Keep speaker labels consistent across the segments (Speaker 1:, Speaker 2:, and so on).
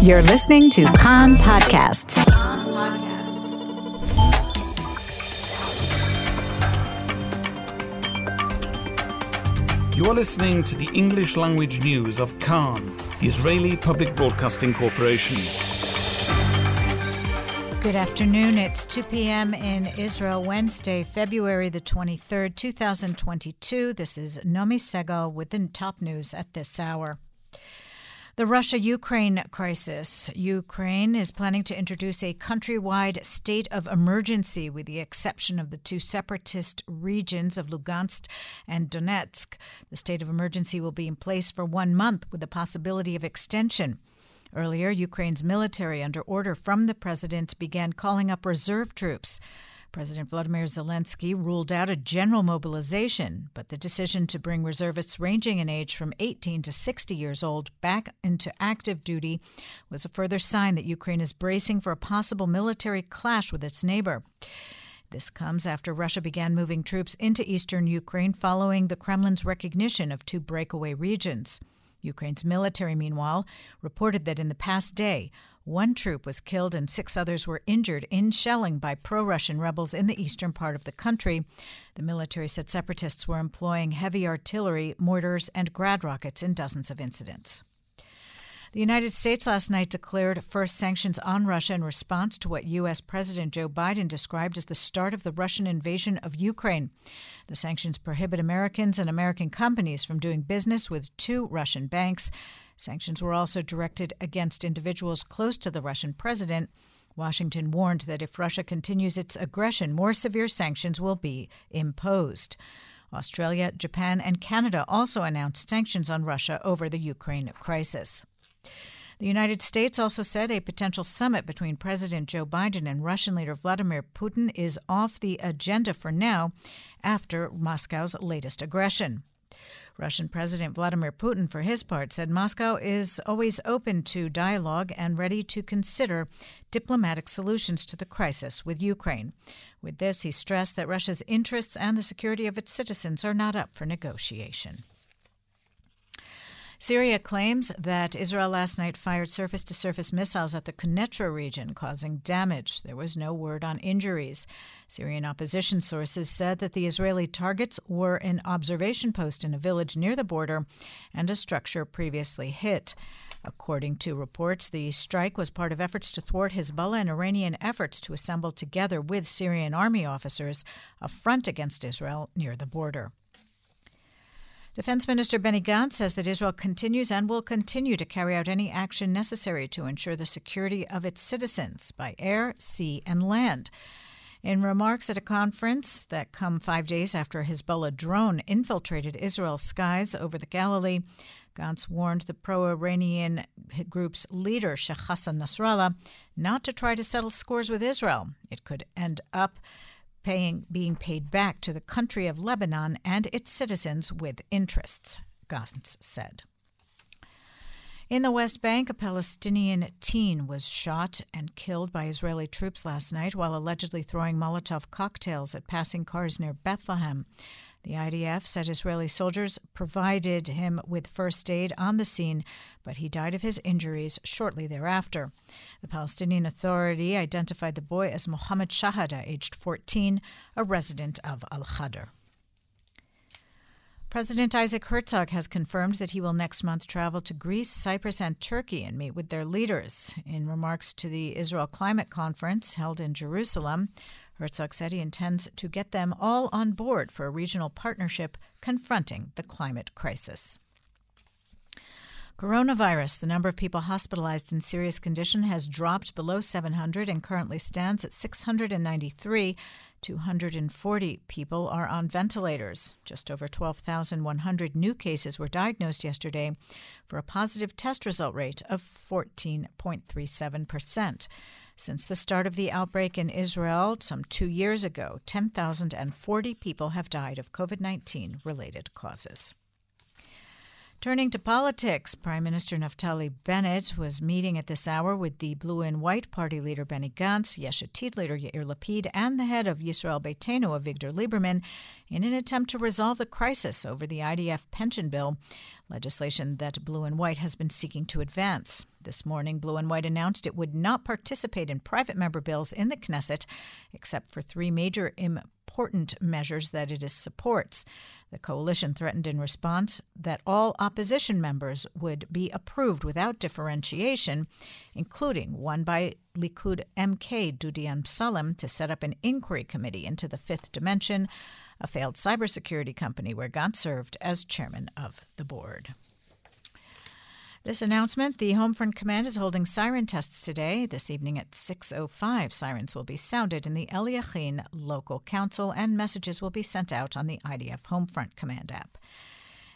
Speaker 1: You're listening to Kan Podcasts.
Speaker 2: You are listening to the English language news of Kan, the Israeli Public Broadcasting Corporation.
Speaker 3: Good afternoon. It's 2 p.m. in Israel, Wednesday, February the 23rd, 2022. This is Nomi Segal with the top news at this hour. The Russia Ukraine crisis. Ukraine is planning to introduce a countrywide state of emergency with the exception of the two separatist regions of Lugansk and Donetsk. The state of emergency will be in place for one month with the possibility of extension. Earlier, Ukraine's military, under order from the president, began calling up reserve troops. President Vladimir Zelensky ruled out a general mobilization, but the decision to bring reservists ranging in age from 18 to 60 years old back into active duty was a further sign that Ukraine is bracing for a possible military clash with its neighbor. This comes after Russia began moving troops into eastern Ukraine following the Kremlin's recognition of two breakaway regions. Ukraine's military, meanwhile, reported that in the past day, one troop was killed and six others were injured in shelling by pro Russian rebels in the eastern part of the country. The military said separatists were employing heavy artillery, mortars, and grad rockets in dozens of incidents. The United States last night declared first sanctions on Russia in response to what U.S. President Joe Biden described as the start of the Russian invasion of Ukraine. The sanctions prohibit Americans and American companies from doing business with two Russian banks. Sanctions were also directed against individuals close to the Russian president. Washington warned that if Russia continues its aggression, more severe sanctions will be imposed. Australia, Japan, and Canada also announced sanctions on Russia over the Ukraine crisis. The United States also said a potential summit between President Joe Biden and Russian leader Vladimir Putin is off the agenda for now after Moscow's latest aggression. Russian President Vladimir Putin, for his part, said Moscow is always open to dialogue and ready to consider diplomatic solutions to the crisis with Ukraine. With this, he stressed that Russia's interests and the security of its citizens are not up for negotiation. Syria claims that Israel last night fired surface to surface missiles at the Quneitra region, causing damage. There was no word on injuries. Syrian opposition sources said that the Israeli targets were an observation post in a village near the border and a structure previously hit. According to reports, the strike was part of efforts to thwart Hezbollah and Iranian efforts to assemble together with Syrian army officers a front against Israel near the border. Defense Minister Benny Gantz says that Israel continues and will continue to carry out any action necessary to ensure the security of its citizens by air, sea, and land. In remarks at a conference that come five days after Hezbollah drone infiltrated Israel's skies over the Galilee, Gantz warned the pro Iranian group's leader, Sheikh Hassan Nasrallah, not to try to settle scores with Israel. It could end up paying, being paid back to the country of Lebanon and its citizens with interests, Gantz said. In the West Bank, a Palestinian teen was shot and killed by Israeli troops last night while allegedly throwing Molotov cocktails at passing cars near Bethlehem. The IDF said Israeli soldiers provided him with first aid on the scene, but he died of his injuries shortly thereafter. The Palestinian Authority identified the boy as Mohammed Shahada, aged 14, a resident of Al Khadr. President Isaac Herzog has confirmed that he will next month travel to Greece, Cyprus, and Turkey and meet with their leaders. In remarks to the Israel Climate Conference held in Jerusalem, Herzog said he intends to get them all on board for a regional partnership confronting the climate crisis. Coronavirus. The number of people hospitalized in serious condition has dropped below 700 and currently stands at 693. 240 people are on ventilators. Just over 12,100 new cases were diagnosed yesterday for a positive test result rate of 14.37 percent. Since the start of the outbreak in Israel some two years ago, 10,040 people have died of COVID 19 related causes. Turning to politics, Prime Minister Naftali Bennett was meeting at this hour with the Blue and White Party leader Benny Gantz, Yesh Atid leader Yair Lapid, and the head of Yisrael Beitenu, Avigdor Lieberman, in an attempt to resolve the crisis over the IDF pension bill, legislation that Blue and White has been seeking to advance. This morning, Blue and White announced it would not participate in private member bills in the Knesset, except for three major important measures that it supports. The coalition threatened in response that all opposition members would be approved without differentiation, including one by Likud MK Dudi Amsalem to set up an inquiry committee into the fifth dimension, a failed cybersecurity company where Gantz served as chairman of the board. This announcement, the Homefront Command is holding siren tests today. This evening at 6.05, sirens will be sounded in the Eliachin Local Council and messages will be sent out on the IDF Homefront Command app.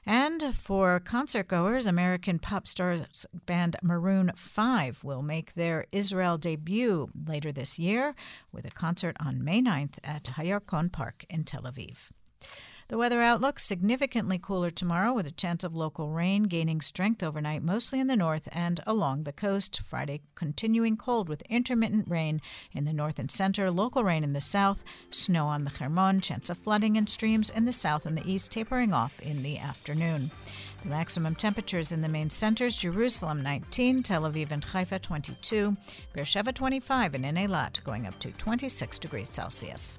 Speaker 3: And for concert goers, American pop stars band Maroon 5 will make their Israel debut later this year with a concert on May 9th at Hayarkon Park in Tel Aviv. The weather outlook significantly cooler tomorrow with a chance of local rain gaining strength overnight, mostly in the north and along the coast. Friday, continuing cold with intermittent rain in the north and center, local rain in the south, snow on the Hermon, chance of flooding in streams in the south and the east, tapering off in the afternoon. The maximum temperatures in the main centers Jerusalem 19, Tel Aviv and Haifa 22, Beersheba 25, and in Eilat going up to 26 degrees Celsius.